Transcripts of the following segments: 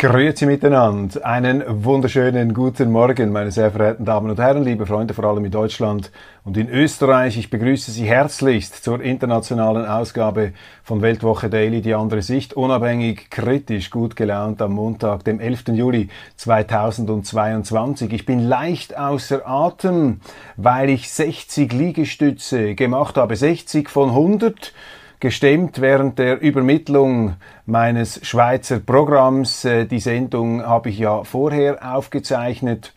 Grüezi miteinander. Einen wunderschönen guten Morgen, meine sehr verehrten Damen und Herren, liebe Freunde, vor allem in Deutschland und in Österreich. Ich begrüße Sie herzlichst zur internationalen Ausgabe von Weltwoche Daily, die andere Sicht, unabhängig, kritisch, gut gelaunt am Montag, dem 11. Juli 2022. Ich bin leicht außer Atem, weil ich 60 Liegestütze gemacht habe, 60 von 100 gestemmt während der Übermittlung meines Schweizer Programms. Äh, die Sendung habe ich ja vorher aufgezeichnet.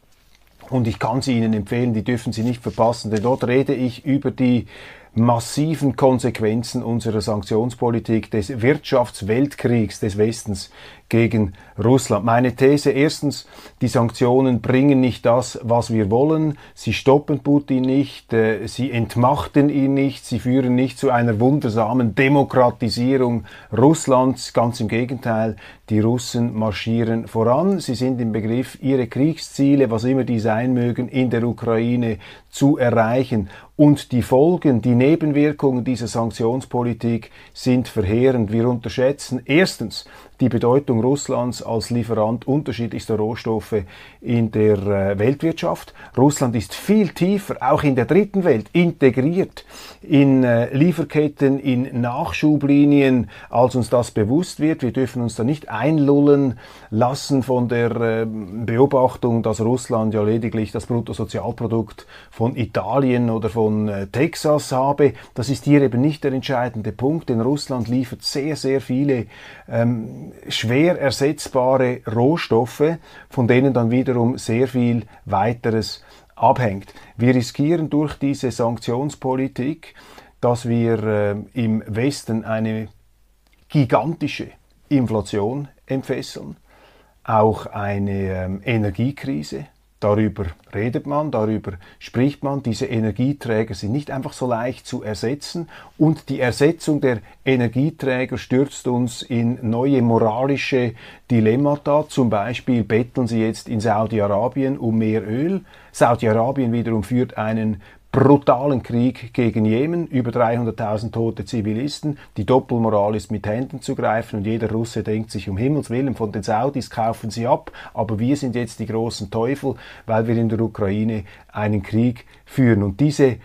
Und ich kann sie Ihnen empfehlen, die dürfen Sie nicht verpassen, denn dort rede ich über die massiven Konsequenzen unserer Sanktionspolitik des Wirtschaftsweltkriegs des Westens gegen Russland. Meine These erstens, die Sanktionen bringen nicht das, was wir wollen. Sie stoppen Putin nicht, äh, sie entmachten ihn nicht, sie führen nicht zu einer wundersamen Demokratisierung Russlands. Ganz im Gegenteil, die Russen marschieren voran. Sie sind im Begriff, ihre Kriegsziele, was immer die sein mögen, in der Ukraine zu erreichen. Und die Folgen, die Nebenwirkungen dieser Sanktionspolitik sind verheerend. Wir unterschätzen erstens die Bedeutung Russlands als Lieferant unterschiedlichster Rohstoffe in der äh, Weltwirtschaft. Russland ist viel tiefer, auch in der dritten Welt, integriert in äh, Lieferketten, in Nachschublinien, als uns das bewusst wird. Wir dürfen uns da nicht einlullen lassen von der äh, Beobachtung, dass Russland ja lediglich das Bruttosozialprodukt von Italien oder von Texas habe. Das ist hier eben nicht der entscheidende Punkt, denn Russland liefert sehr, sehr viele ähm, schwer ersetzbare Rohstoffe, von denen dann wiederum sehr viel weiteres abhängt. Wir riskieren durch diese Sanktionspolitik, dass wir äh, im Westen eine gigantische Inflation entfesseln, auch eine ähm, Energiekrise, Darüber redet man, darüber spricht man. Diese Energieträger sind nicht einfach so leicht zu ersetzen und die Ersetzung der Energieträger stürzt uns in neue moralische Dilemmata. Zum Beispiel betteln sie jetzt in Saudi-Arabien um mehr Öl. Saudi-Arabien wiederum führt einen brutalen Krieg gegen Jemen, über 300.000 tote Zivilisten. Die Doppelmoral ist mit Händen zu greifen und jeder Russe denkt sich, um Himmels Willen, von den Saudis kaufen sie ab, aber wir sind jetzt die großen Teufel, weil wir in der Ukraine einen Krieg führen. Und diese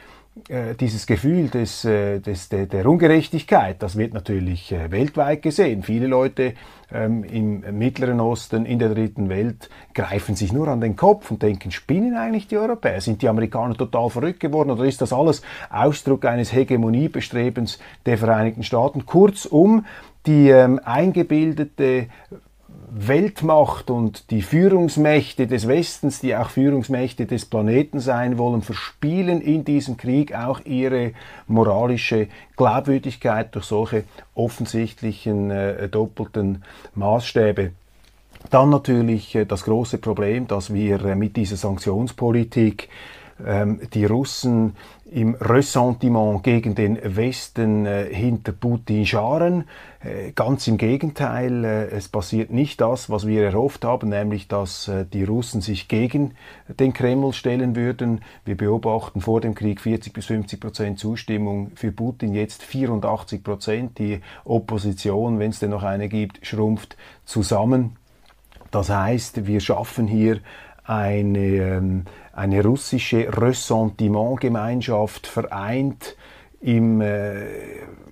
dieses Gefühl des, äh, des, der, der Ungerechtigkeit, das wird natürlich äh, weltweit gesehen. Viele Leute ähm, im Mittleren Osten, in der dritten Welt, greifen sich nur an den Kopf und denken, spinnen eigentlich die Europäer? Sind die Amerikaner total verrückt geworden oder ist das alles Ausdruck eines Hegemoniebestrebens der Vereinigten Staaten? Kurzum, die ähm, eingebildete Weltmacht und die Führungsmächte des Westens, die auch Führungsmächte des Planeten sein wollen, verspielen in diesem Krieg auch ihre moralische Glaubwürdigkeit durch solche offensichtlichen äh, doppelten Maßstäbe. Dann natürlich äh, das große Problem, dass wir äh, mit dieser Sanktionspolitik die Russen im Ressentiment gegen den Westen äh, hinter Putin scharen. Äh, ganz im Gegenteil, äh, es passiert nicht das, was wir erhofft haben, nämlich dass die Russen sich gegen den Kreml stellen würden. Wir beobachten vor dem Krieg 40 bis 50 Prozent Zustimmung für Putin, jetzt 84 Prozent. Die Opposition, wenn es denn noch eine gibt, schrumpft zusammen. Das heißt, wir schaffen hier eine, ähm, eine russische Ressentimentgemeinschaft vereint im äh,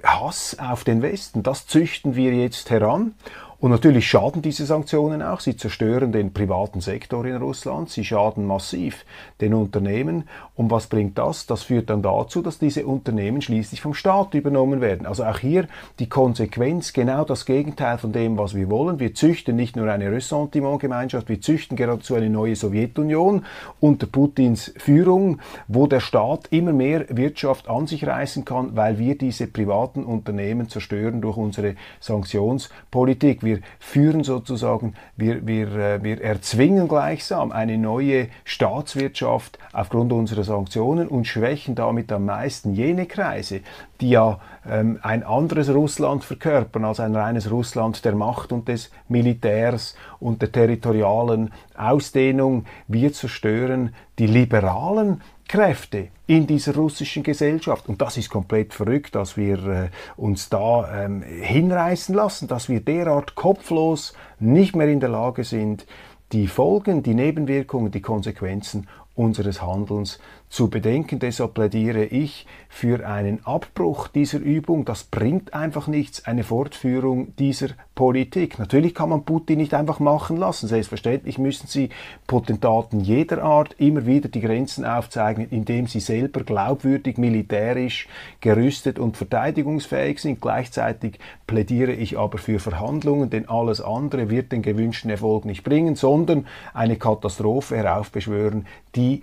Hass auf den Westen. Das züchten wir jetzt heran Und natürlich schaden diese Sanktionen auch. Sie zerstören den privaten Sektor in Russland, sie schaden massiv den Unternehmen. Und was bringt das? Das führt dann dazu, dass diese Unternehmen schließlich vom Staat übernommen werden. Also auch hier die Konsequenz, genau das Gegenteil von dem, was wir wollen. Wir züchten nicht nur eine Ressentimentgemeinschaft, wir züchten geradezu eine neue Sowjetunion unter Putins Führung, wo der Staat immer mehr Wirtschaft an sich reißen kann, weil wir diese privaten Unternehmen zerstören durch unsere Sanktionspolitik. Wir führen sozusagen, wir, wir, äh, wir erzwingen gleichsam eine neue Staatswirtschaft aufgrund unserer Sanktionen und schwächen damit am meisten jene Kreise, die ja ähm, ein anderes Russland verkörpern als ein reines Russland der Macht und des Militärs und der territorialen Ausdehnung. Wir zerstören die liberalen Kräfte in dieser russischen Gesellschaft. Und das ist komplett verrückt, dass wir äh, uns da ähm, hinreißen lassen, dass wir derart kopflos nicht mehr in der Lage sind, die Folgen, die Nebenwirkungen, die Konsequenzen unseres Handelns zu bedenken. Deshalb plädiere ich für einen Abbruch dieser Übung. Das bringt einfach nichts, eine Fortführung dieser Politik. Natürlich kann man Putin nicht einfach machen lassen. Selbstverständlich müssen sie Potentaten jeder Art immer wieder die Grenzen aufzeigen, indem sie selber glaubwürdig, militärisch gerüstet und verteidigungsfähig sind. Gleichzeitig plädiere ich aber für Verhandlungen, denn alles andere wird den gewünschten Erfolg nicht bringen, sondern eine Katastrophe heraufbeschwören, die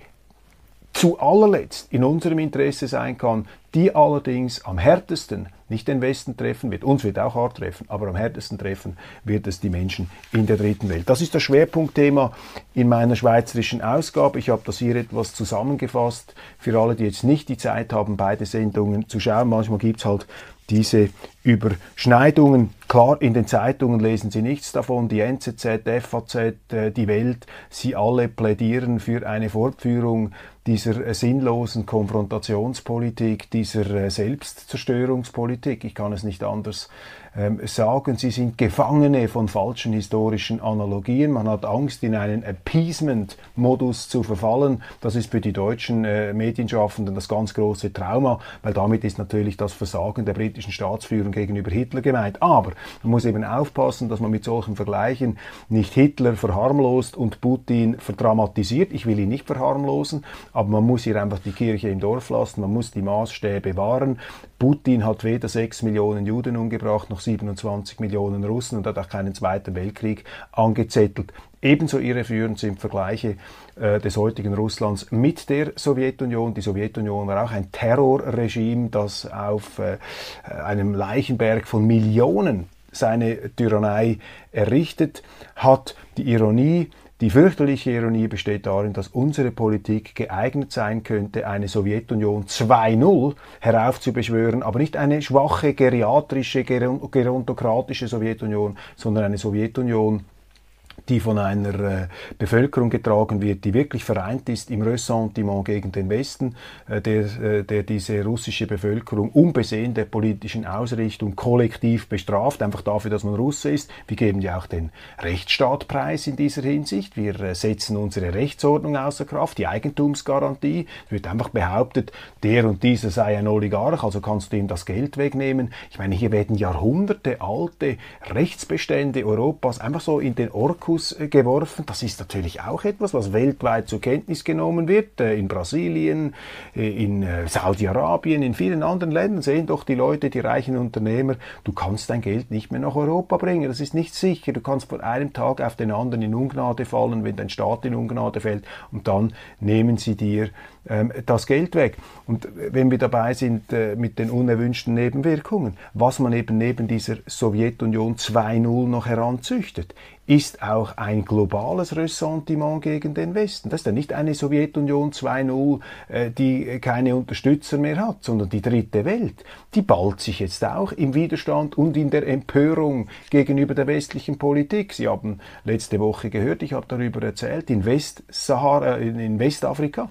zu allerletzt in unserem Interesse sein kann, die allerdings am härtesten nicht den Westen treffen wird. Uns wird auch hart treffen, aber am härtesten treffen wird es die Menschen in der dritten Welt. Das ist das Schwerpunktthema in meiner schweizerischen Ausgabe. Ich habe das hier etwas zusammengefasst für alle, die jetzt nicht die Zeit haben, beide Sendungen zu schauen. Manchmal gibt es halt diese Überschneidungen. Klar, in den Zeitungen lesen Sie nichts davon. Die NZZ, FAZ, äh, die Welt, sie alle plädieren für eine Fortführung dieser äh, sinnlosen Konfrontationspolitik, dieser äh, Selbstzerstörungspolitik. Ich kann es nicht anders ähm, sagen, sie sind Gefangene von falschen historischen Analogien. Man hat Angst, in einen Appeasement-Modus zu verfallen. Das ist für die deutschen Medienschaffenden das ganz große Trauma, weil damit ist natürlich das Versagen der britischen Staatsführung gegenüber Hitler gemeint. Aber man muss eben aufpassen, dass man mit solchen Vergleichen nicht Hitler verharmlost und Putin verdramatisiert. Ich will ihn nicht verharmlosen, aber man muss hier einfach die Kirche im Dorf lassen, man muss die Maßstäbe wahren. Putin hat weder 6 Millionen Juden umgebracht noch 27 Millionen Russen und hat auch keinen Zweiten Weltkrieg angezettelt. Ebenso irreführend sind Vergleiche äh, des heutigen Russlands mit der Sowjetunion. Die Sowjetunion war auch ein Terrorregime, das auf äh, einem Leichenberg von Millionen seine Tyrannei errichtet hat. Die Ironie die fürchterliche Ironie besteht darin, dass unsere Politik geeignet sein könnte, eine Sowjetunion 2.0 heraufzubeschwören, aber nicht eine schwache, geriatrische, gerontokratische Sowjetunion, sondern eine Sowjetunion die von einer äh, Bevölkerung getragen wird, die wirklich vereint ist im Ressentiment gegen den Westen, äh, der, äh, der diese russische Bevölkerung unbesehen der politischen Ausrichtung kollektiv bestraft, einfach dafür, dass man Russe ist. Wir geben ja auch den Rechtsstaatpreis in dieser Hinsicht. Wir setzen unsere Rechtsordnung außer Kraft, die Eigentumsgarantie. Es wird einfach behauptet, der und dieser sei ein Oligarch, also kannst du ihm das Geld wegnehmen. Ich meine, hier werden Jahrhunderte alte Rechtsbestände Europas einfach so in den Orkus Fokus äh, geworfen. Das ist natürlich auch etwas, was weltweit zur Kenntnis genommen wird. Äh, in Brasilien, äh, in Saudi-Arabien, in vielen anderen Ländern sehen doch die Leute, die reichen Unternehmer, du kannst dein Geld nicht mehr nach Europa bringen. Das ist nicht sicher. Du kannst von einem Tag auf den anderen in Ungnade fallen, wenn dein Staat in Ungnade fällt und dann nehmen sie dir das Geld weg. Und wenn wir dabei sind äh, mit den unerwünschten Nebenwirkungen, was man eben neben dieser Sowjetunion 2.0 noch heranzüchtet, ist auch ein globales Ressentiment gegen den Westen. Das ist ja nicht eine Sowjetunion 2.0, äh, die keine Unterstützer mehr hat, sondern die dritte Welt. Die ballt sich jetzt auch im Widerstand und in der Empörung gegenüber der westlichen Politik. Sie haben letzte Woche gehört, ich habe darüber erzählt, in Westsahara, in Westafrika,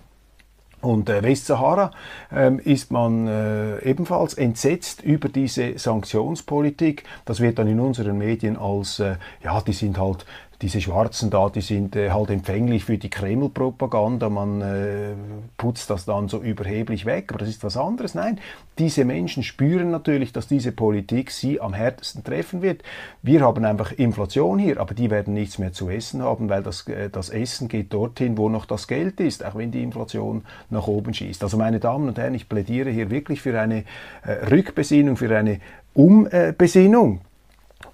und äh, Westsahara ähm, ist man äh, ebenfalls entsetzt über diese Sanktionspolitik. Das wird dann in unseren Medien als, äh, ja, die sind halt diese Schwarzen da, die sind äh, halt empfänglich für die Kreml-Propaganda. Man äh, putzt das dann so überheblich weg, aber das ist was anderes. Nein, diese Menschen spüren natürlich, dass diese Politik sie am härtesten treffen wird. Wir haben einfach Inflation hier, aber die werden nichts mehr zu essen haben, weil das, äh, das Essen geht dorthin, wo noch das Geld ist, auch wenn die Inflation nach oben schießt. Also meine Damen und Herren, ich plädiere hier wirklich für eine äh, Rückbesinnung, für eine Umbesinnung.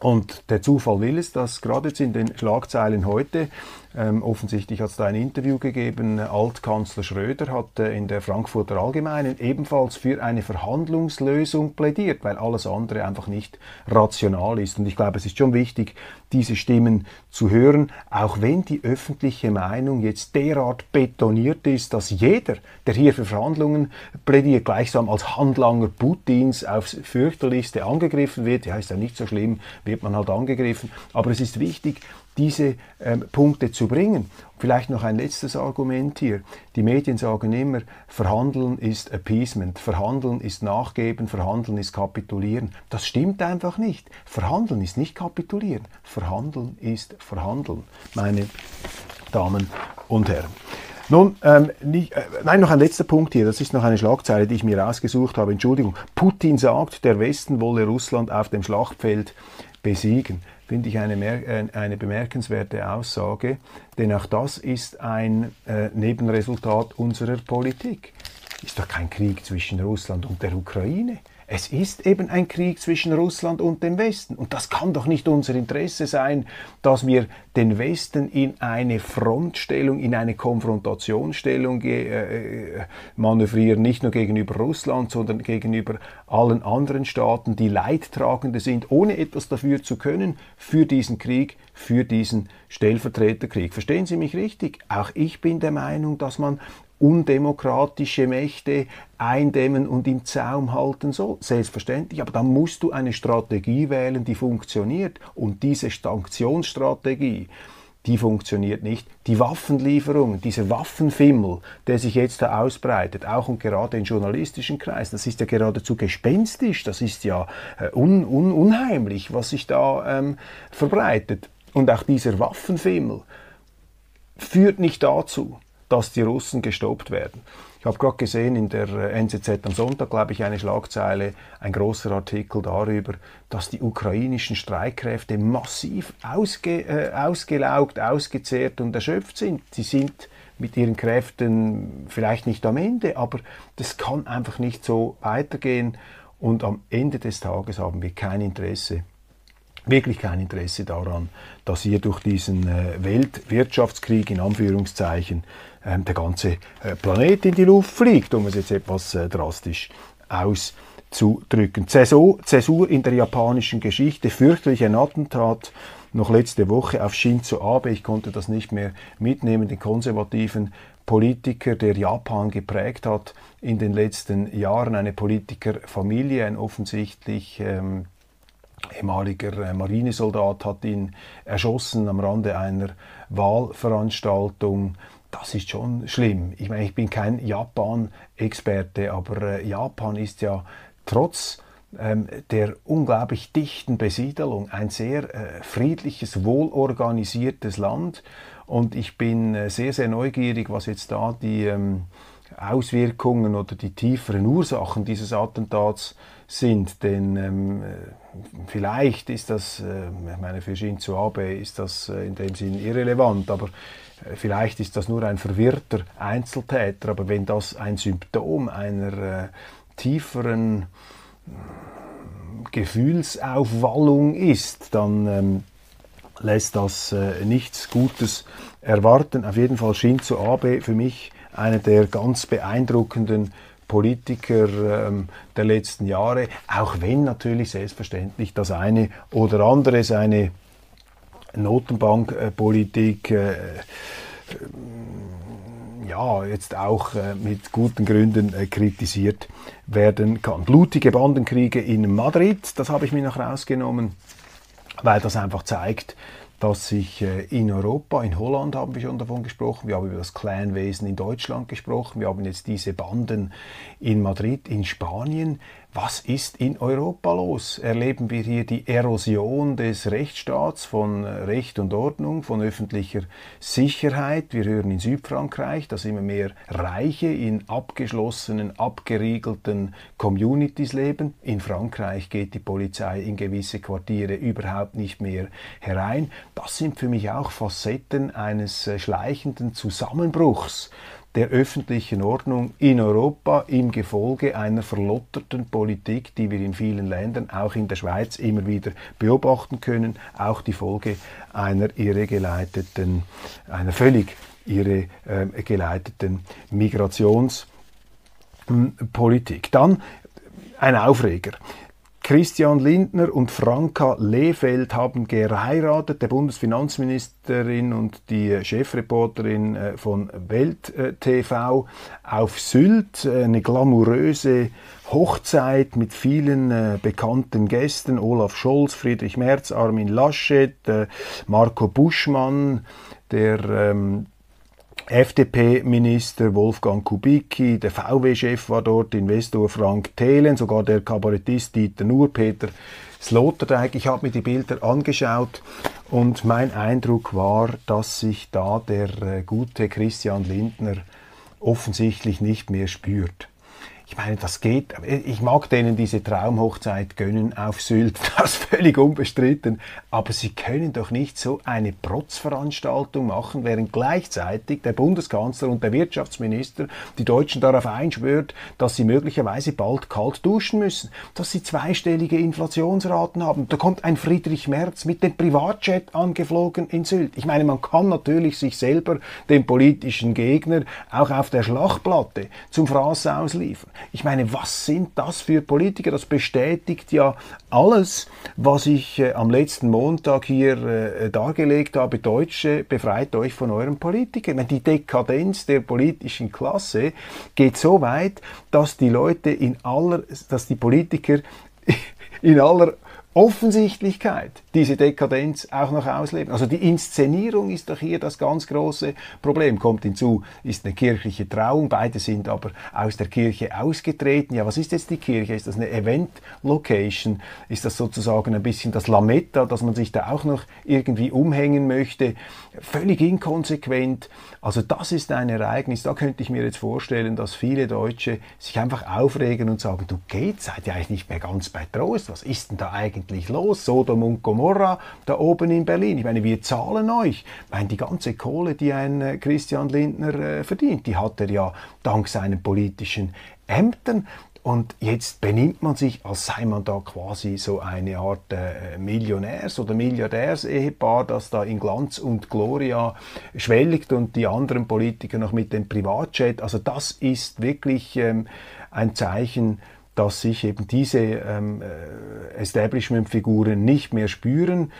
Und der Zufall will es, dass gerade jetzt in den Schlagzeilen heute ähm, offensichtlich hat es da ein Interview gegeben. Altkanzler Schröder hat äh, in der Frankfurter Allgemeinen ebenfalls für eine Verhandlungslösung plädiert, weil alles andere einfach nicht rational ist. Und ich glaube, es ist schon wichtig, diese Stimmen zu hören, auch wenn die öffentliche Meinung jetzt derart betoniert ist, dass jeder, der hier für Verhandlungen plädiert, gleichsam als Handlanger Putins aufs fürchterlichste angegriffen wird. Ja, ist ja nicht so schlimm, wird man halt angegriffen. Aber es ist wichtig, diese ähm, Punkte zu bringen. Vielleicht noch ein letztes Argument hier. Die Medien sagen immer, Verhandeln ist Appeasement, Verhandeln ist Nachgeben, Verhandeln ist Kapitulieren. Das stimmt einfach nicht. Verhandeln ist nicht Kapitulieren, Verhandeln ist Verhandeln, meine Damen und Herren. Nun, ähm, nicht, äh, nein, noch ein letzter Punkt hier. Das ist noch eine Schlagzeile, die ich mir rausgesucht habe. Entschuldigung. Putin sagt, der Westen wolle Russland auf dem Schlachtfeld besiegen finde ich eine, äh, eine, bemerkenswerte Aussage, denn auch das ist ein äh, Nebenresultat unserer Politik. Ist doch kein Krieg zwischen Russland und der Ukraine. Es ist eben ein Krieg zwischen Russland und dem Westen. Und das kann doch nicht unser Interesse sein, dass wir den Westen in eine Frontstellung, in eine Konfrontationsstellung äh, manövrieren, nicht nur gegenüber Russland, sondern gegenüber allen anderen Staaten, die Leidtragende sind, ohne etwas dafür zu können, für diesen Krieg, für diesen Stellvertreterkrieg. Verstehen Sie mich richtig? Auch ich bin der Meinung, dass man undemokratische Mächte eindämmen und im Zaum halten soll. Selbstverständlich, aber dann musst du eine Strategie wählen, die funktioniert. Und diese Sanktionsstrategie, die funktioniert nicht. Die Waffenlieferungen, dieser Waffenfimmel, der sich jetzt da ausbreitet, auch und gerade in journalistischen Kreisen, das ist ja geradezu gespenstisch, das ist ja äh, un, un, unheimlich, was sich da ähm, verbreitet. Und auch dieser Waffenfimmel führt nicht dazu, dass die Russen gestoppt werden. Ich habe gerade gesehen in der äh, NZZ am Sonntag, glaube ich, eine Schlagzeile, ein großer Artikel darüber, dass die ukrainischen Streitkräfte massiv ausge, äh, ausgelaugt, ausgezehrt und erschöpft sind. Sie sind mit ihren Kräften vielleicht nicht am Ende, aber das kann einfach nicht so weitergehen. Und am Ende des Tages haben wir kein Interesse wirklich kein Interesse daran, dass hier durch diesen äh, Weltwirtschaftskrieg in Anführungszeichen ähm, der ganze äh, Planet in die Luft fliegt, um es jetzt etwas äh, drastisch auszudrücken. Zäsur, in der japanischen Geschichte, fürchterlicher Attentat noch letzte Woche auf Shinzo Abe. Ich konnte das nicht mehr mitnehmen, den konservativen Politiker, der Japan geprägt hat in den letzten Jahren, eine Politikerfamilie, ein offensichtlich ähm, ehemaliger äh, Marinesoldat hat ihn erschossen am Rande einer Wahlveranstaltung. Das ist schon schlimm. Ich meine, ich bin kein Japan-Experte, aber äh, Japan ist ja trotz ähm, der unglaublich dichten Besiedelung ein sehr äh, friedliches, wohlorganisiertes Land. Und ich bin äh, sehr, sehr neugierig, was jetzt da die ähm, Auswirkungen oder die tieferen Ursachen dieses Attentats sind. Denn ähm, vielleicht ist das, äh, ich meine, für Shinzo Abe ist das äh, in dem Sinn irrelevant, aber äh, vielleicht ist das nur ein verwirrter Einzeltäter. Aber wenn das ein Symptom einer äh, tieferen Gefühlsaufwallung ist, dann ähm, lässt das äh, nichts Gutes erwarten. Auf jeden Fall Shinzo Abe für mich einer der ganz beeindruckenden Politiker ähm, der letzten Jahre, auch wenn natürlich selbstverständlich das eine oder andere seine Notenbankpolitik äh, äh, ja, jetzt auch äh, mit guten Gründen äh, kritisiert werden kann. Blutige Bandenkriege in Madrid, das habe ich mir noch rausgenommen, weil das einfach zeigt, dass sich äh, in Europa, in Holland haben wir schon davon gesprochen, wir haben über das Clanwesen in Deutschland gesprochen, wir haben jetzt diese Banden in Madrid, in Spanien. Was ist in Europa los? Erleben wir hier die Erosion des Rechtsstaats, von Recht und Ordnung, von öffentlicher Sicherheit? Wir hören in Südfrankreich, dass immer mehr Reiche in abgeschlossenen, abgeriegelten Communities leben. In Frankreich geht die Polizei in gewisse Quartiere überhaupt nicht mehr herein. Das sind für mich auch Facetten eines äh, schleichenden Zusammenbruchs der öffentlichen Ordnung in Europa im Gefolge einer verlotterten Politik, die wir in vielen Ländern, auch in der Schweiz, immer wieder beobachten können, auch die Folge einer irregeleiteten, einer völlig irregeleiteten Migrationspolitik. Dann ein Aufreger. Christian Lindner und Franka Lehfeld haben geheiratet. Der Bundesfinanzministerin und die Chefreporterin äh, von Welt äh, TV auf Sylt. Eine glamouröse Hochzeit mit vielen äh, bekannten Gästen. Olaf Scholz, Friedrich Merz, Armin Laschet, Marco Buschmann, der ähm, FDP-Minister Wolfgang Kubicki, der VW-Chef war dort, Investor Frank Thelen, sogar der Kabarettist Dieter Nuhr, Peter Sloterdijk. Ich habe mir die Bilder angeschaut und mein Eindruck war, dass sich da der äh, gute Christian Lindner offensichtlich nicht mehr spürt. Ich meine, das geht. Ich mag denen diese Traumhochzeit gönnen auf Sylt, das völlig unbestritten. Aber sie können doch nicht so eine Protzveranstaltung machen, während gleichzeitig der Bundeskanzler und der Wirtschaftsminister die Deutschen darauf einschwört, dass sie möglicherweise bald kalt duschen müssen, dass sie zweistellige Inflationsraten haben. Da kommt ein Friedrich Merz mit dem Privatjet angeflogen in Sylt. Ich meine, man kann natürlich sich selber, dem politischen Gegner, auch auf der Schlachtplatte zum Fraß ausliefern. Ich meine, was sind das für Politiker? Das bestätigt ja alles, was ich äh, am letzten Montag hier äh, dargelegt habe. Deutsche, befreit euch von euren Politikern. Meine, die Dekadenz der politischen Klasse geht so weit, dass die Leute in aller, dass die Politiker in aller Offensichtlichkeit diese Dekadenz auch noch ausleben. Also die Inszenierung ist doch hier das ganz große Problem. Kommt hinzu, ist eine kirchliche Trauung, beide sind aber aus der Kirche ausgetreten. Ja, was ist jetzt die Kirche? Ist das eine Event-Location? Ist das sozusagen ein bisschen das Lametta, dass man sich da auch noch irgendwie umhängen möchte? Völlig inkonsequent. Also das ist ein Ereignis, da könnte ich mir jetzt vorstellen, dass viele Deutsche sich einfach aufregen und sagen, du geht, seid ja eigentlich nicht mehr ganz bei Trost, was ist denn da eigentlich los? Sodom und Gomorra da oben in Berlin. Ich meine, wir zahlen euch. Ich meine, die ganze Kohle, die ein äh, Christian Lindner äh, verdient, die hat er ja dank seinen politischen Ämtern. Und jetzt benimmt man sich, als sei man da quasi so eine Art äh, Millionärs- oder Milliardärsehepaar, das da in Glanz und Gloria schwelligt und die anderen Politiker noch mit dem Privatjet. Also das ist wirklich ähm, ein Zeichen, dass sich eben diese ähm, äh, Establishment-Figuren nicht mehr spüren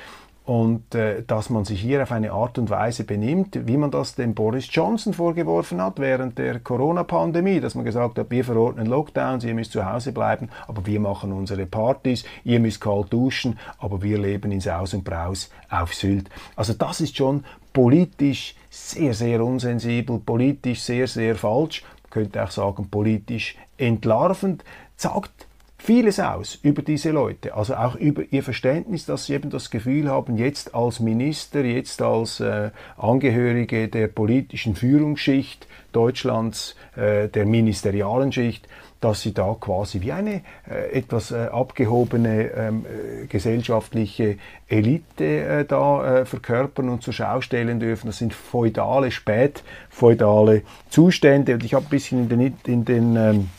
und äh, dass man sich hier auf eine Art und Weise benimmt, wie man das dem Boris Johnson vorgeworfen hat während der Corona-Pandemie, dass man gesagt hat, wir verordnen Lockdowns, ihr müsst zu Hause bleiben, aber wir machen unsere Partys, ihr müsst kalt duschen, aber wir leben in Saus und Braus auf Sylt. Also das ist schon politisch sehr, sehr unsensibel, politisch sehr, sehr falsch, könnte auch sagen politisch entlarvend, sagt vieles aus über diese Leute, also auch über ihr Verständnis, dass sie eben das Gefühl haben, jetzt als Minister, jetzt als äh, Angehörige der politischen Führungsschicht Deutschlands, äh, der ministerialen Schicht, dass sie da quasi wie eine äh, etwas äh, abgehobene ähm, äh, gesellschaftliche Elite äh, da verkörpern und zur Schau stellen dürfen. Das sind feudale, spätfeudale Zustände. Und ich habe ein bisschen in den, in den ähm,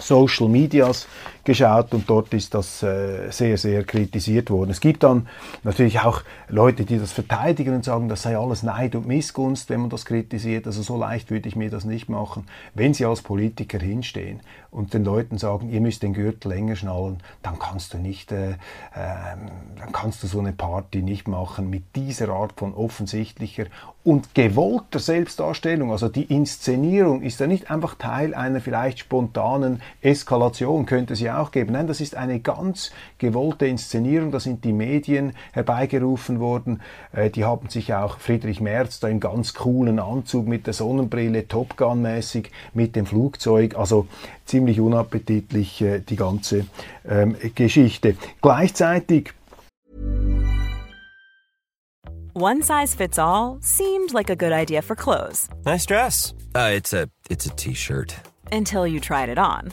Social Medias geschaut und dort ist das äh, sehr, sehr kritisiert worden. Es gibt dann natürlich auch Leute, die das verteidigen und sagen, das sei alles Neid und Missgunst, wenn man das kritisiert. Also so leicht würde ich mir das nicht machen. Wenn Sie als Politiker hinstehen und den Leuten sagen, ihr müsst den Gürtel länger schnallen, dann kannst du nicht, äh, äh, dann kannst du so eine Party nicht machen mit dieser Art von offensichtlicher und gewollter Selbstdarstellung. Also die Inszenierung ist ja nicht einfach Teil einer vielleicht spontanen Eskalation könnte es ja auch geben. Nein, das ist eine ganz gewollte Inszenierung. Da sind die Medien herbeigerufen worden. Äh, die haben sich auch Friedrich Merz da im ganz coolen Anzug mit der Sonnenbrille, Top Gun-mäßig mit dem Flugzeug. Also ziemlich unappetitlich äh, die ganze ähm, Geschichte. Gleichzeitig One size fits all seemed like a good idea for clothes. Nice dress. Uh, it's a it's a t-shirt. Until you tried it on.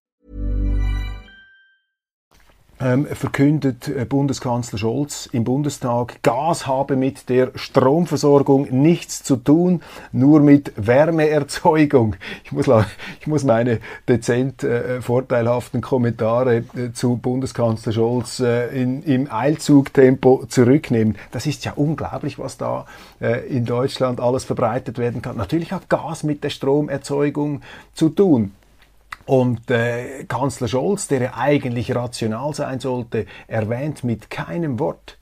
ähm, verkündet äh, Bundeskanzler Scholz im Bundestag, Gas habe mit der Stromversorgung nichts zu tun, nur mit Wärmeerzeugung. Ich muss, ich muss meine dezent äh, vorteilhaften Kommentare äh, zu Bundeskanzler Scholz äh, in, im Eilzugtempo zurücknehmen. Das ist ja unglaublich, was da äh, in Deutschland alles verbreitet werden kann. Natürlich hat Gas mit der Stromerzeugung zu tun. Und äh, Kanzler Scholz, der ja eigentlich rational sein sollte, erwähnt mit keinem Wort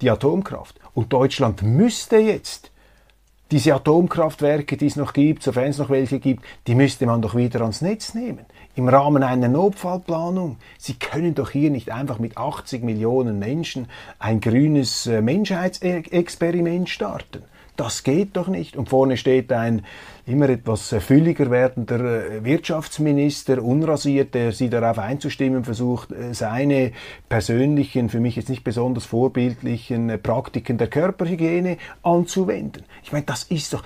die Atomkraft. Und Deutschland müsste jetzt diese Atomkraftwerke, die es noch gibt, sofern es noch welche gibt, die müsste man doch wieder ans Netz nehmen. Im Rahmen einer Notfallplanung. Sie können doch hier nicht einfach mit 80 Millionen Menschen ein grünes äh, Menschheitsexperiment starten. Das geht doch nicht. Und vorne steht ein immer etwas fülliger werdender äh, Wirtschaftsminister, unrasiert, der sie darauf einzustimmen versucht, äh, seine persönlichen, für mich jetzt nicht besonders vorbildlichen äh, Praktiken der Körperhygiene anzuwenden. Ich meine, das ist doch,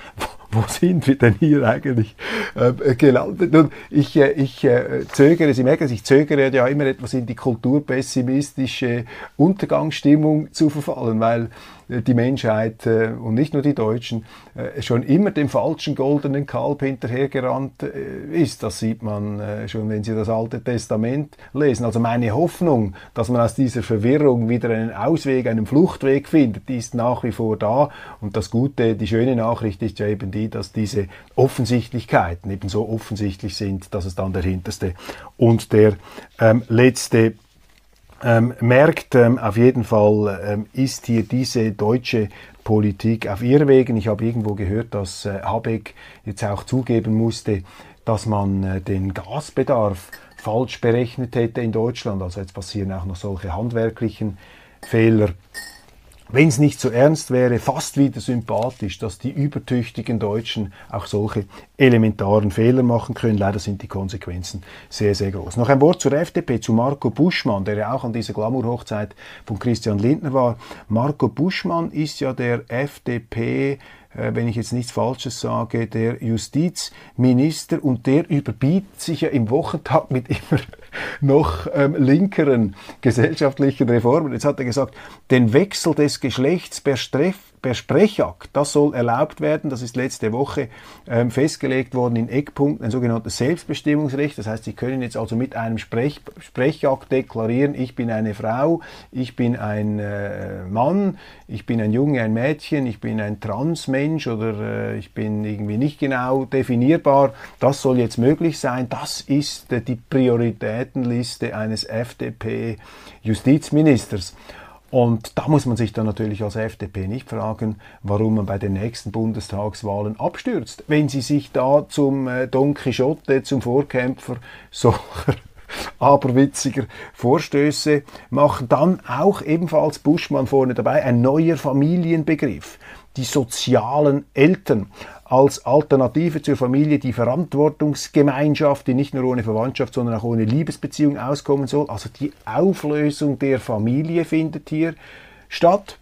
wo sind wir denn hier eigentlich äh, gelandet? Und ich, äh, ich äh, zögere, Sie merken, ich zögere ja immer etwas in die kulturpessimistische Untergangsstimmung zu verfallen, weil die Menschheit äh, und nicht nur die Deutschen äh, schon immer dem falschen goldenen Kalb hinterhergerannt äh, ist. Das sieht man schon, wenn Sie das Alte Testament lesen. Also meine Hoffnung, dass man aus dieser Verwirrung wieder einen Ausweg, einen Fluchtweg findet, die ist nach wie vor da. Und das Gute, die schöne Nachricht ist ja eben die, dass diese Offensichtlichkeiten eben so offensichtlich sind, dass es dann der hinterste und der ähm, letzte ähm, merkt, ähm, auf jeden Fall ähm, ist hier diese deutsche Politik auf Irrwegen. Ich habe irgendwo gehört, dass äh, Habeck jetzt auch zugeben musste, dass man äh, den Gasbedarf falsch berechnet hätte in Deutschland. Also jetzt passieren auch noch solche handwerklichen Fehler wenn es nicht so ernst wäre, fast wieder sympathisch, dass die übertüchtigen Deutschen auch solche elementaren Fehler machen können. Leider sind die Konsequenzen sehr, sehr groß. Noch ein Wort zur FDP, zu Marco Buschmann, der ja auch an dieser Glamour-Hochzeit von Christian Lindner war. Marco Buschmann ist ja der FDP wenn ich jetzt nichts Falsches sage, der Justizminister und der überbietet sich ja im Wochentag mit immer noch ähm, linkeren gesellschaftlichen Reformen. Jetzt hat er gesagt, den Wechsel des Geschlechts per Streff per Sprechakt. Das soll erlaubt werden. Das ist letzte Woche ähm, festgelegt worden in Eckpunkten, ein sogenanntes Selbstbestimmungsrecht. Das heißt, Sie können jetzt also mit einem Sprech, Sprechakt deklarieren, ich bin eine Frau, ich bin ein äh, Mann, ich bin ein Junge, ein Mädchen, ich bin ein Transmensch oder äh, ich bin irgendwie nicht genau definierbar. Das soll jetzt möglich sein. Das ist äh, die Prioritätenliste eines FDP-Justizministers. Und da muss man sich dann natürlich als FDP nicht fragen, warum man bei den nächsten Bundestagswahlen abstürzt, wenn sie sich da zum äh, Don Quixote, zum Vorkämpfer solcher aberwitziger Vorstöße machen. Dann auch ebenfalls Buschmann vorne dabei, ein neuer Familienbegriff, die sozialen Eltern. Als Alternative zur Familie die Verantwortungsgemeinschaft, die nicht nur ohne Verwandtschaft, sondern auch ohne Liebesbeziehung auskommen soll. Also die Auflösung der Familie findet hier statt.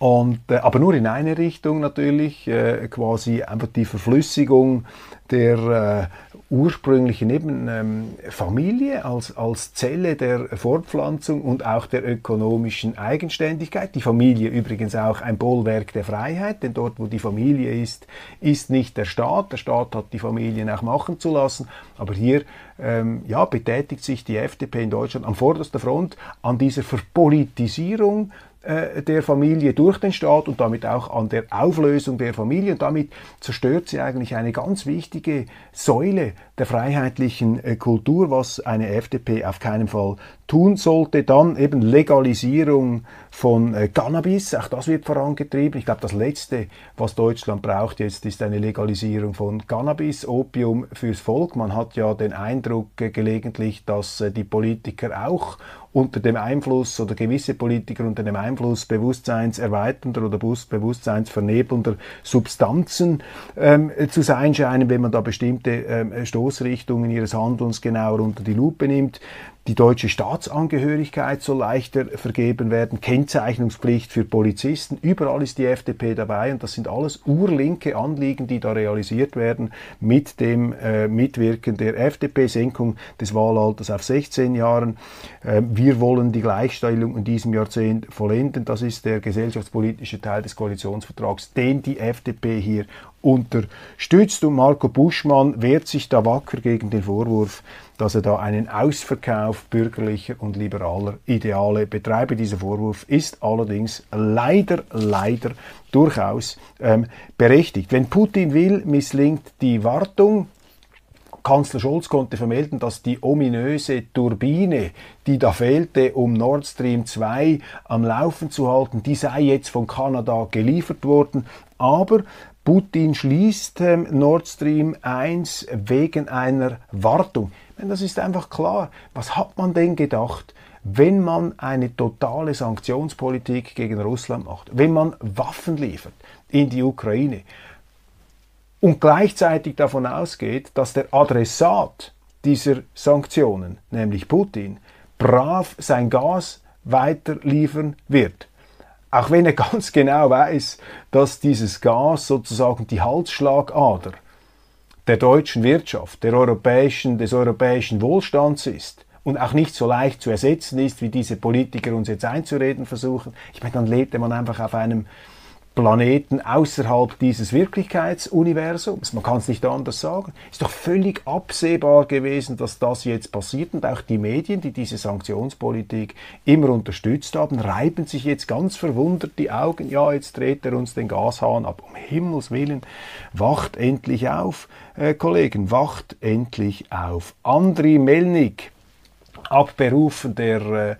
Und, äh, aber nur in eine Richtung natürlich, äh, quasi einfach die Verflüssigung der äh, ursprünglichen eben ähm, Familie als, als Zelle der Fortpflanzung und auch der ökonomischen Eigenständigkeit. Die Familie übrigens auch ein Bollwerk der Freiheit, denn dort, wo die Familie ist, ist nicht der Staat. Der Staat hat die Familien auch machen zu lassen, aber hier ähm, ja, betätigt sich die FDP in Deutschland an vorderster Front an dieser Verpolitisierung äh, der Familie durch den Staat und damit auch an der Auflösung der Familie. Und damit zerstört sie eigentlich eine ganz wichtige Säule der freiheitlichen äh, Kultur, was eine FDP auf keinen Fall tun sollte. Dann eben Legalisierung von äh, Cannabis, auch das wird vorangetrieben. Ich glaube, das Letzte, was Deutschland braucht jetzt, ist eine Legalisierung von Cannabis, Opium fürs Volk. Man hat ja den Eindruck äh, gelegentlich, dass die Politiker auch unter dem Einfluss oder gewisse Politiker unter dem Einfluss bewusstseinserweiternder oder bewusstseinsvernebelnder Substanzen ähm, zu sein scheinen, wenn man da bestimmte ähm, Stoßrichtungen ihres Handelns genauer unter die Lupe nimmt. Die deutsche Staatsangehörigkeit soll leichter vergeben werden, Kennzeichnungspflicht für Polizisten. Überall ist die FDP dabei und das sind alles urlinke Anliegen, die da realisiert werden mit dem äh, Mitwirken der FDP, Senkung des Wahlalters auf 16 Jahren. Äh, wir wollen die Gleichstellung in diesem Jahrzehnt vollenden. Das ist der gesellschaftspolitische Teil des Koalitionsvertrags, den die FDP hier unterstützt. Und Marco Buschmann wehrt sich da wacker gegen den Vorwurf, dass er da einen Ausverkauf bürgerlicher und liberaler Ideale betreibe. Dieser Vorwurf ist allerdings leider, leider durchaus ähm, berechtigt. Wenn Putin will, misslingt die Wartung. Kanzler Scholz konnte vermelden, dass die ominöse Turbine, die da fehlte, um Nord Stream 2 am Laufen zu halten, die sei jetzt von Kanada geliefert worden. Aber Putin schließt ähm, Nord Stream 1 wegen einer Wartung. Das ist einfach klar. Was hat man denn gedacht, wenn man eine totale Sanktionspolitik gegen Russland macht, wenn man Waffen liefert in die Ukraine und gleichzeitig davon ausgeht, dass der Adressat dieser Sanktionen, nämlich Putin, brav sein Gas weiterliefern wird. Auch wenn er ganz genau weiß, dass dieses Gas sozusagen die Halsschlagader der deutschen Wirtschaft, der europäischen, des europäischen Wohlstands ist und auch nicht so leicht zu ersetzen ist, wie diese Politiker uns jetzt einzureden versuchen. Ich meine, dann lebte man einfach auf einem Planeten außerhalb dieses Wirklichkeitsuniversums. Man kann es nicht anders sagen. Ist doch völlig absehbar gewesen, dass das jetzt passiert und auch die Medien, die diese Sanktionspolitik immer unterstützt haben, reiben sich jetzt ganz verwundert die Augen. Ja, jetzt dreht er uns den Gashahn ab. Um Himmels Willen, wacht endlich auf, äh, Kollegen, wacht endlich auf. Andri Melnik, abberufen der äh,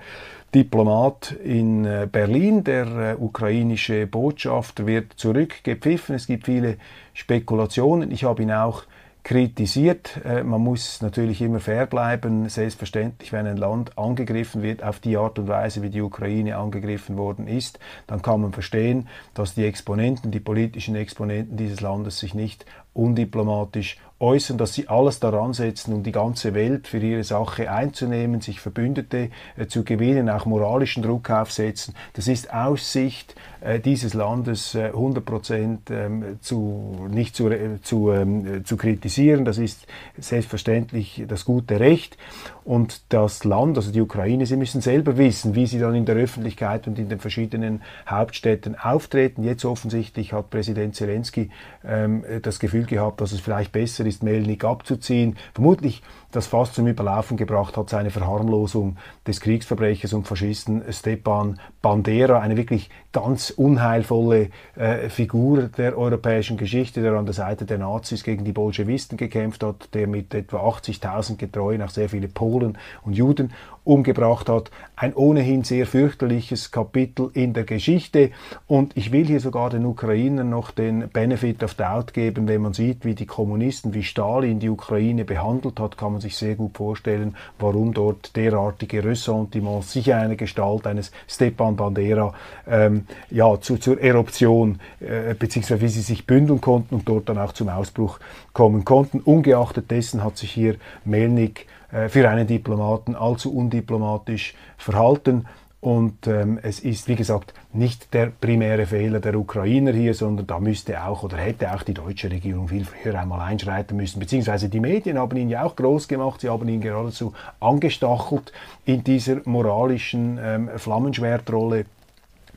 Diplomat in äh, Berlin. Der äh, ukrainische Botschafter wird zurückgepfiffen. Es gibt viele Spekulationen. Ich habe ihn auch kritisiert. Äh, man muss natürlich immer fair bleiben. Selbstverständlich, wenn ein Land angegriffen wird auf die Art und Weise, wie die Ukraine angegriffen worden ist, dann kann man verstehen, dass die Exponenten, die politischen Exponenten dieses Landes sich nicht undiplomatisch äußern, dass sie alles daran setzen, um die ganze Welt für ihre Sache einzunehmen, sich Verbündete äh, zu gewinnen, auch moralischen Druck aufsetzen. Das ist Aussicht äh, dieses Landes äh, 100 Prozent ähm, zu, nicht zu, zu, ähm, zu kritisieren. Das ist selbstverständlich das gute Recht. Und das Land, also die Ukraine, sie müssen selber wissen, wie sie dann in der Öffentlichkeit und in den verschiedenen Hauptstädten auftreten. Jetzt offensichtlich hat Präsident Zelensky ähm, das Gefühl gehabt, dass es vielleicht besser ist, Melnik abzuziehen. Vermutlich das fast zum Überlaufen gebracht hat seine Verharmlosung des Kriegsverbrechers und Faschisten Stepan Bandera, eine wirklich ganz unheilvolle äh, Figur der europäischen Geschichte, der an der Seite der Nazis gegen die Bolschewisten gekämpft hat, der mit etwa 80.000 Getreuen auch sehr viele Polen und Juden umgebracht hat. Ein ohnehin sehr fürchterliches Kapitel in der Geschichte. Und ich will hier sogar den Ukrainern noch den Benefit of Doubt geben, wenn man sieht, wie die Kommunisten, wie Stalin die Ukraine behandelt hat, kann man sich sehr gut vorstellen, warum dort derartige Ressentiments, sicher eine Gestalt eines Stepan Bandera, ähm, ja, zu, zur Eruption, äh, beziehungsweise wie sie sich bündeln konnten und dort dann auch zum Ausbruch kommen konnten. Ungeachtet dessen hat sich hier Melnik für einen Diplomaten allzu undiplomatisch verhalten. Und ähm, es ist, wie gesagt, nicht der primäre Fehler der Ukrainer hier, sondern da müsste auch oder hätte auch die deutsche Regierung viel früher einmal einschreiten müssen. Beziehungsweise die Medien haben ihn ja auch groß gemacht, sie haben ihn geradezu angestachelt in dieser moralischen ähm, Flammenschwertrolle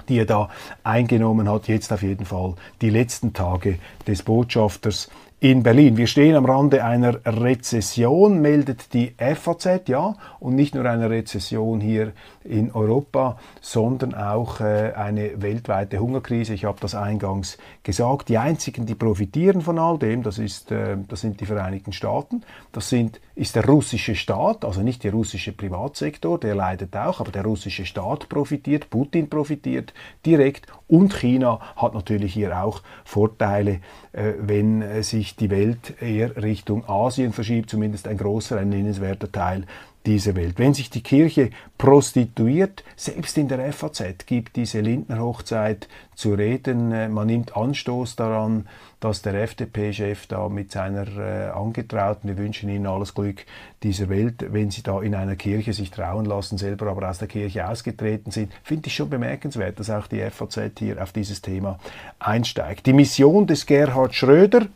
die er da eingenommen hat, jetzt auf jeden Fall die letzten Tage des Botschafters in Berlin. Wir stehen am Rande einer Rezession, meldet die FAZ, ja, und nicht nur einer Rezession hier in Europa, sondern auch äh, eine weltweite Hungerkrise. Ich habe das eingangs gesagt. Die einzigen, die profitieren von all dem, das, ist, äh, das sind die Vereinigten Staaten, das sind, ist der russische Staat, also nicht der russische Privatsektor, der leidet auch, aber der russische Staat profitiert, Putin profitiert direkt und China hat natürlich hier auch Vorteile, äh, wenn äh, sich die Welt eher Richtung Asien verschiebt, zumindest ein großer, ein nennenswerter Teil dieser Welt. Wenn sich die Kirche prostituiert, selbst in der FAZ gibt diese Lindner-Hochzeit zu reden. Äh, man nimmt Anstoß daran, dass der FDP-Chef da mit seiner äh, Angetrauten, wir wünschen Ihnen alles Glück dieser Welt, wenn Sie da in einer Kirche sich trauen lassen, selber aber aus der Kirche ausgetreten sind, finde ich schon bemerkenswert, dass auch die FAZ hier auf dieses Thema einsteigt. Die Mission des Gerhard Schröder,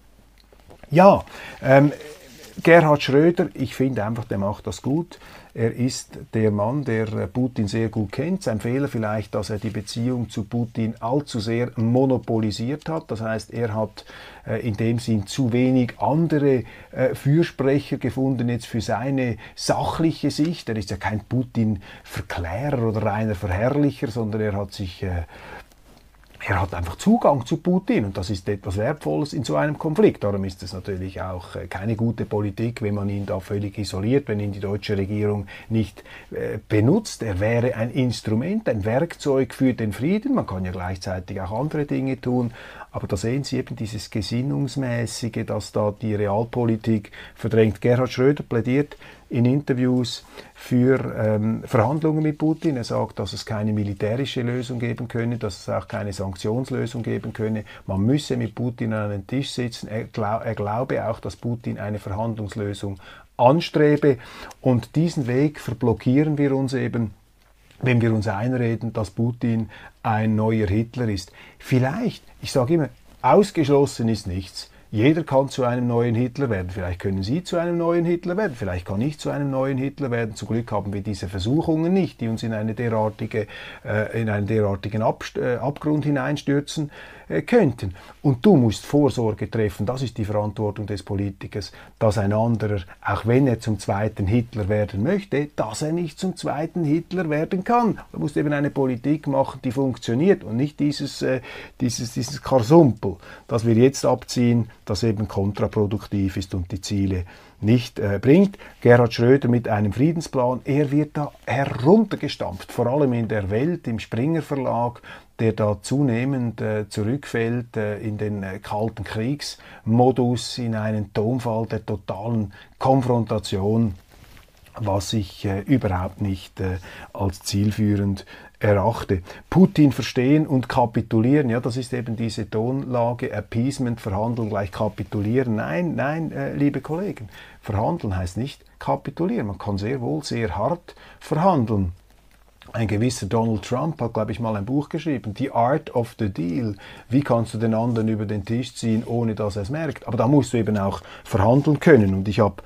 ja, ähm, Gerhard Schröder, ich finde einfach, der macht das gut. Er ist der Mann, der Putin sehr gut kennt. Sein Fehler vielleicht, dass er die Beziehung zu Putin allzu sehr monopolisiert hat. Das heißt, er hat äh, in dem Sinn zu wenig andere äh, Fürsprecher gefunden jetzt für seine sachliche Sicht. Er ist ja kein Putin-Verklärer oder reiner Verherrlicher, sondern er hat sich äh, er hat einfach Zugang zu Putin und das ist etwas Wertvolles in so einem Konflikt. Darum ist es natürlich auch äh, keine gute Politik, wenn man ihn da völlig isoliert, wenn ihn die deutsche Regierung nicht äh, benutzt. Er wäre ein Instrument, ein Werkzeug für den Frieden. Man kann ja gleichzeitig auch andere Dinge tun. Aber da sehen Sie eben dieses Gesinnungsmäßige, dass da die Realpolitik verdrängt. Gerhard Schröder plädiert in Interviews für ähm, Verhandlungen mit Putin. Er sagt, dass es keine militärische Lösung geben könne, dass es auch keine Sanktionslösung geben könne. Man müsse mit Putin an einen Tisch sitzen. Er, glaub, er glaube auch, dass Putin eine Verhandlungslösung anstrebe. Und diesen Weg verblockieren wir uns eben wenn wir uns einreden, dass Putin ein neuer Hitler ist. Vielleicht, ich sage immer, ausgeschlossen ist nichts. Jeder kann zu einem neuen Hitler werden. Vielleicht können Sie zu einem neuen Hitler werden. Vielleicht kann ich zu einem neuen Hitler werden. Zum Glück haben wir diese Versuchungen nicht, die uns in, eine derartige, äh, in einen derartigen Ab äh, Abgrund hineinstürzen äh, könnten. Und du musst Vorsorge treffen, das ist die Verantwortung des Politikers, dass ein anderer, auch wenn er zum zweiten Hitler werden möchte, dass er nicht zum zweiten Hitler werden kann. Du musst eben eine Politik machen, die funktioniert und nicht dieses, äh, dieses, dieses Karsumpel, das wir jetzt abziehen, das eben kontraproduktiv ist und die Ziele nicht äh, bringt. Gerhard Schröder mit einem Friedensplan, er wird da heruntergestampft, vor allem in der Welt, im Springer Verlag, der da zunehmend äh, zurückfällt äh, in den äh, kalten Kriegsmodus, in einen Tonfall der totalen Konfrontation, was ich äh, überhaupt nicht äh, als zielführend erachte. Putin verstehen und kapitulieren, ja, das ist eben diese Tonlage, Appeasement, Verhandeln gleich kapitulieren. Nein, nein, äh, liebe Kollegen, verhandeln heißt nicht kapitulieren. Man kann sehr wohl sehr hart verhandeln. Ein gewisser Donald Trump hat, glaube ich, mal ein Buch geschrieben, The Art of the Deal. Wie kannst du den anderen über den Tisch ziehen, ohne dass er es merkt? Aber da musst du eben auch verhandeln können. Und ich habe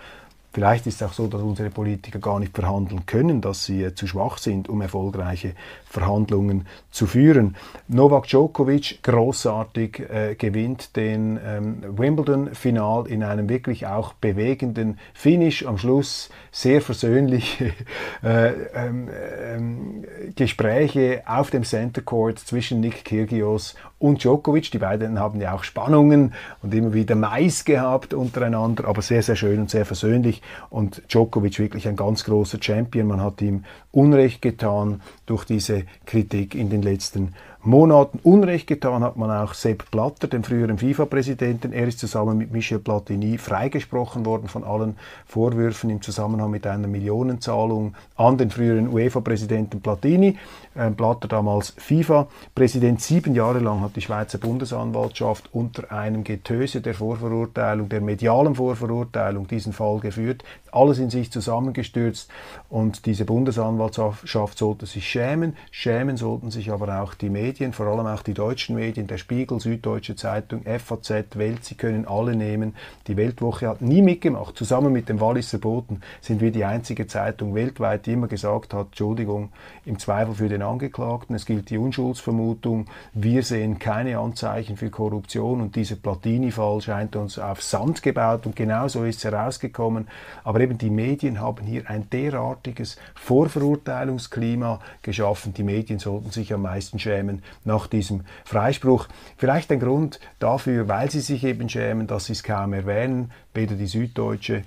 Vielleicht ist es auch so, dass unsere Politiker gar nicht verhandeln können, dass sie äh, zu schwach sind, um erfolgreiche Verhandlungen zu führen. Novak Djokovic großartig äh, gewinnt den ähm, Wimbledon-Final in einem wirklich auch bewegenden Finish. Am Schluss sehr versöhnliche äh, ähm, äh, Gespräche auf dem Center Court zwischen Nick Kyrgios und Djokovic. Die beiden haben ja auch Spannungen und immer wieder Mais gehabt untereinander, aber sehr, sehr schön und sehr versöhnlich. Und Djokovic wirklich ein ganz großer Champion. Man hat ihm Unrecht getan durch diese Kritik in den letzten Monaten Unrecht getan hat man auch Sepp Blatter, dem früheren FIFA-Präsidenten. Er ist zusammen mit Michel Platini freigesprochen worden von allen Vorwürfen im Zusammenhang mit einer Millionenzahlung an den früheren UEFA-Präsidenten Platini. Ähm, Blatter damals FIFA-Präsident. Sieben Jahre lang hat die Schweizer Bundesanwaltschaft unter einem Getöse der Vorverurteilung, der medialen Vorverurteilung diesen Fall geführt. Alles in sich zusammengestürzt und diese Bundesanwaltschaft sollte sich schämen. Schämen sollten sich aber auch die Medien, vor allem auch die deutschen Medien, der Spiegel, Süddeutsche Zeitung, FAZ, Welt. Sie können alle nehmen. Die Weltwoche hat nie mitgemacht. Zusammen mit dem Walliser Boten sind wir die einzige Zeitung weltweit, die immer gesagt hat, Entschuldigung, im Zweifel für den Angeklagten. Es gilt die Unschuldsvermutung. Wir sehen keine Anzeichen für Korruption und dieser Platini-Fall scheint uns auf Sand gebaut und genau so ist es herausgekommen. Aber eben die Medien haben hier ein derartiges Vorverurteilungsklima geschaffen. Die Medien sollten sich am meisten schämen nach diesem Freispruch. Vielleicht ein Grund dafür, weil sie sich eben schämen, dass sie es kaum erwähnen. Weder die Süddeutsche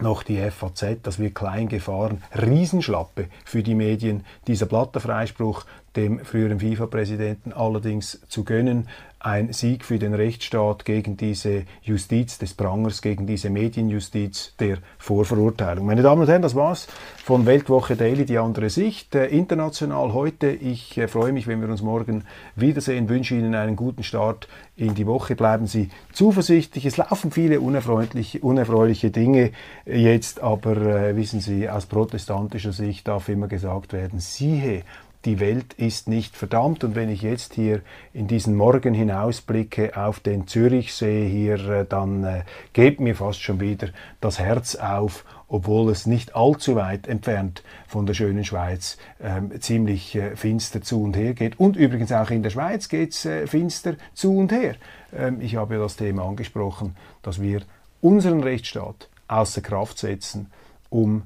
noch die FAZ, das wird klein gefahren. Riesenschlappe für die Medien, dieser Blatterfreispruch dem früheren FIFA-Präsidenten allerdings zu gönnen ein Sieg für den Rechtsstaat gegen diese Justiz des Prangers, gegen diese Medienjustiz der Vorverurteilung. Meine Damen und Herren, das war's von Weltwoche Daily, die andere Sicht. Äh, international heute. Ich äh, freue mich, wenn wir uns morgen wiedersehen, wünsche Ihnen einen guten Start in die Woche. Bleiben Sie zuversichtlich. Es laufen viele unerfreuliche Dinge jetzt, aber äh, wissen Sie, aus protestantischer Sicht darf immer gesagt werden, siehe, die Welt ist nicht verdammt. Und wenn ich jetzt hier in diesen Morgen hinausblicke auf den Zürichsee hier, äh, dann äh, geht mir fast schon wieder das Herz auf, obwohl es nicht allzu weit entfernt von der schönen Schweiz äh, ziemlich äh, finster zu und her geht. Und übrigens auch in der Schweiz geht es äh, finster zu und her. Ähm, ich habe ja das Thema angesprochen, dass wir unseren Rechtsstaat außer Kraft setzen, um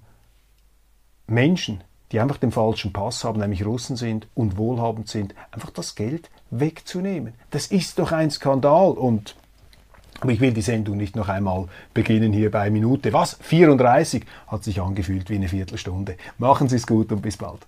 Menschen, die einfach den falschen Pass haben, nämlich Russen sind und wohlhabend sind, einfach das Geld wegzunehmen. Das ist doch ein Skandal und ich will die Sendung nicht noch einmal beginnen hier bei Minute. Was? 34 hat sich angefühlt wie eine Viertelstunde. Machen Sie es gut und bis bald.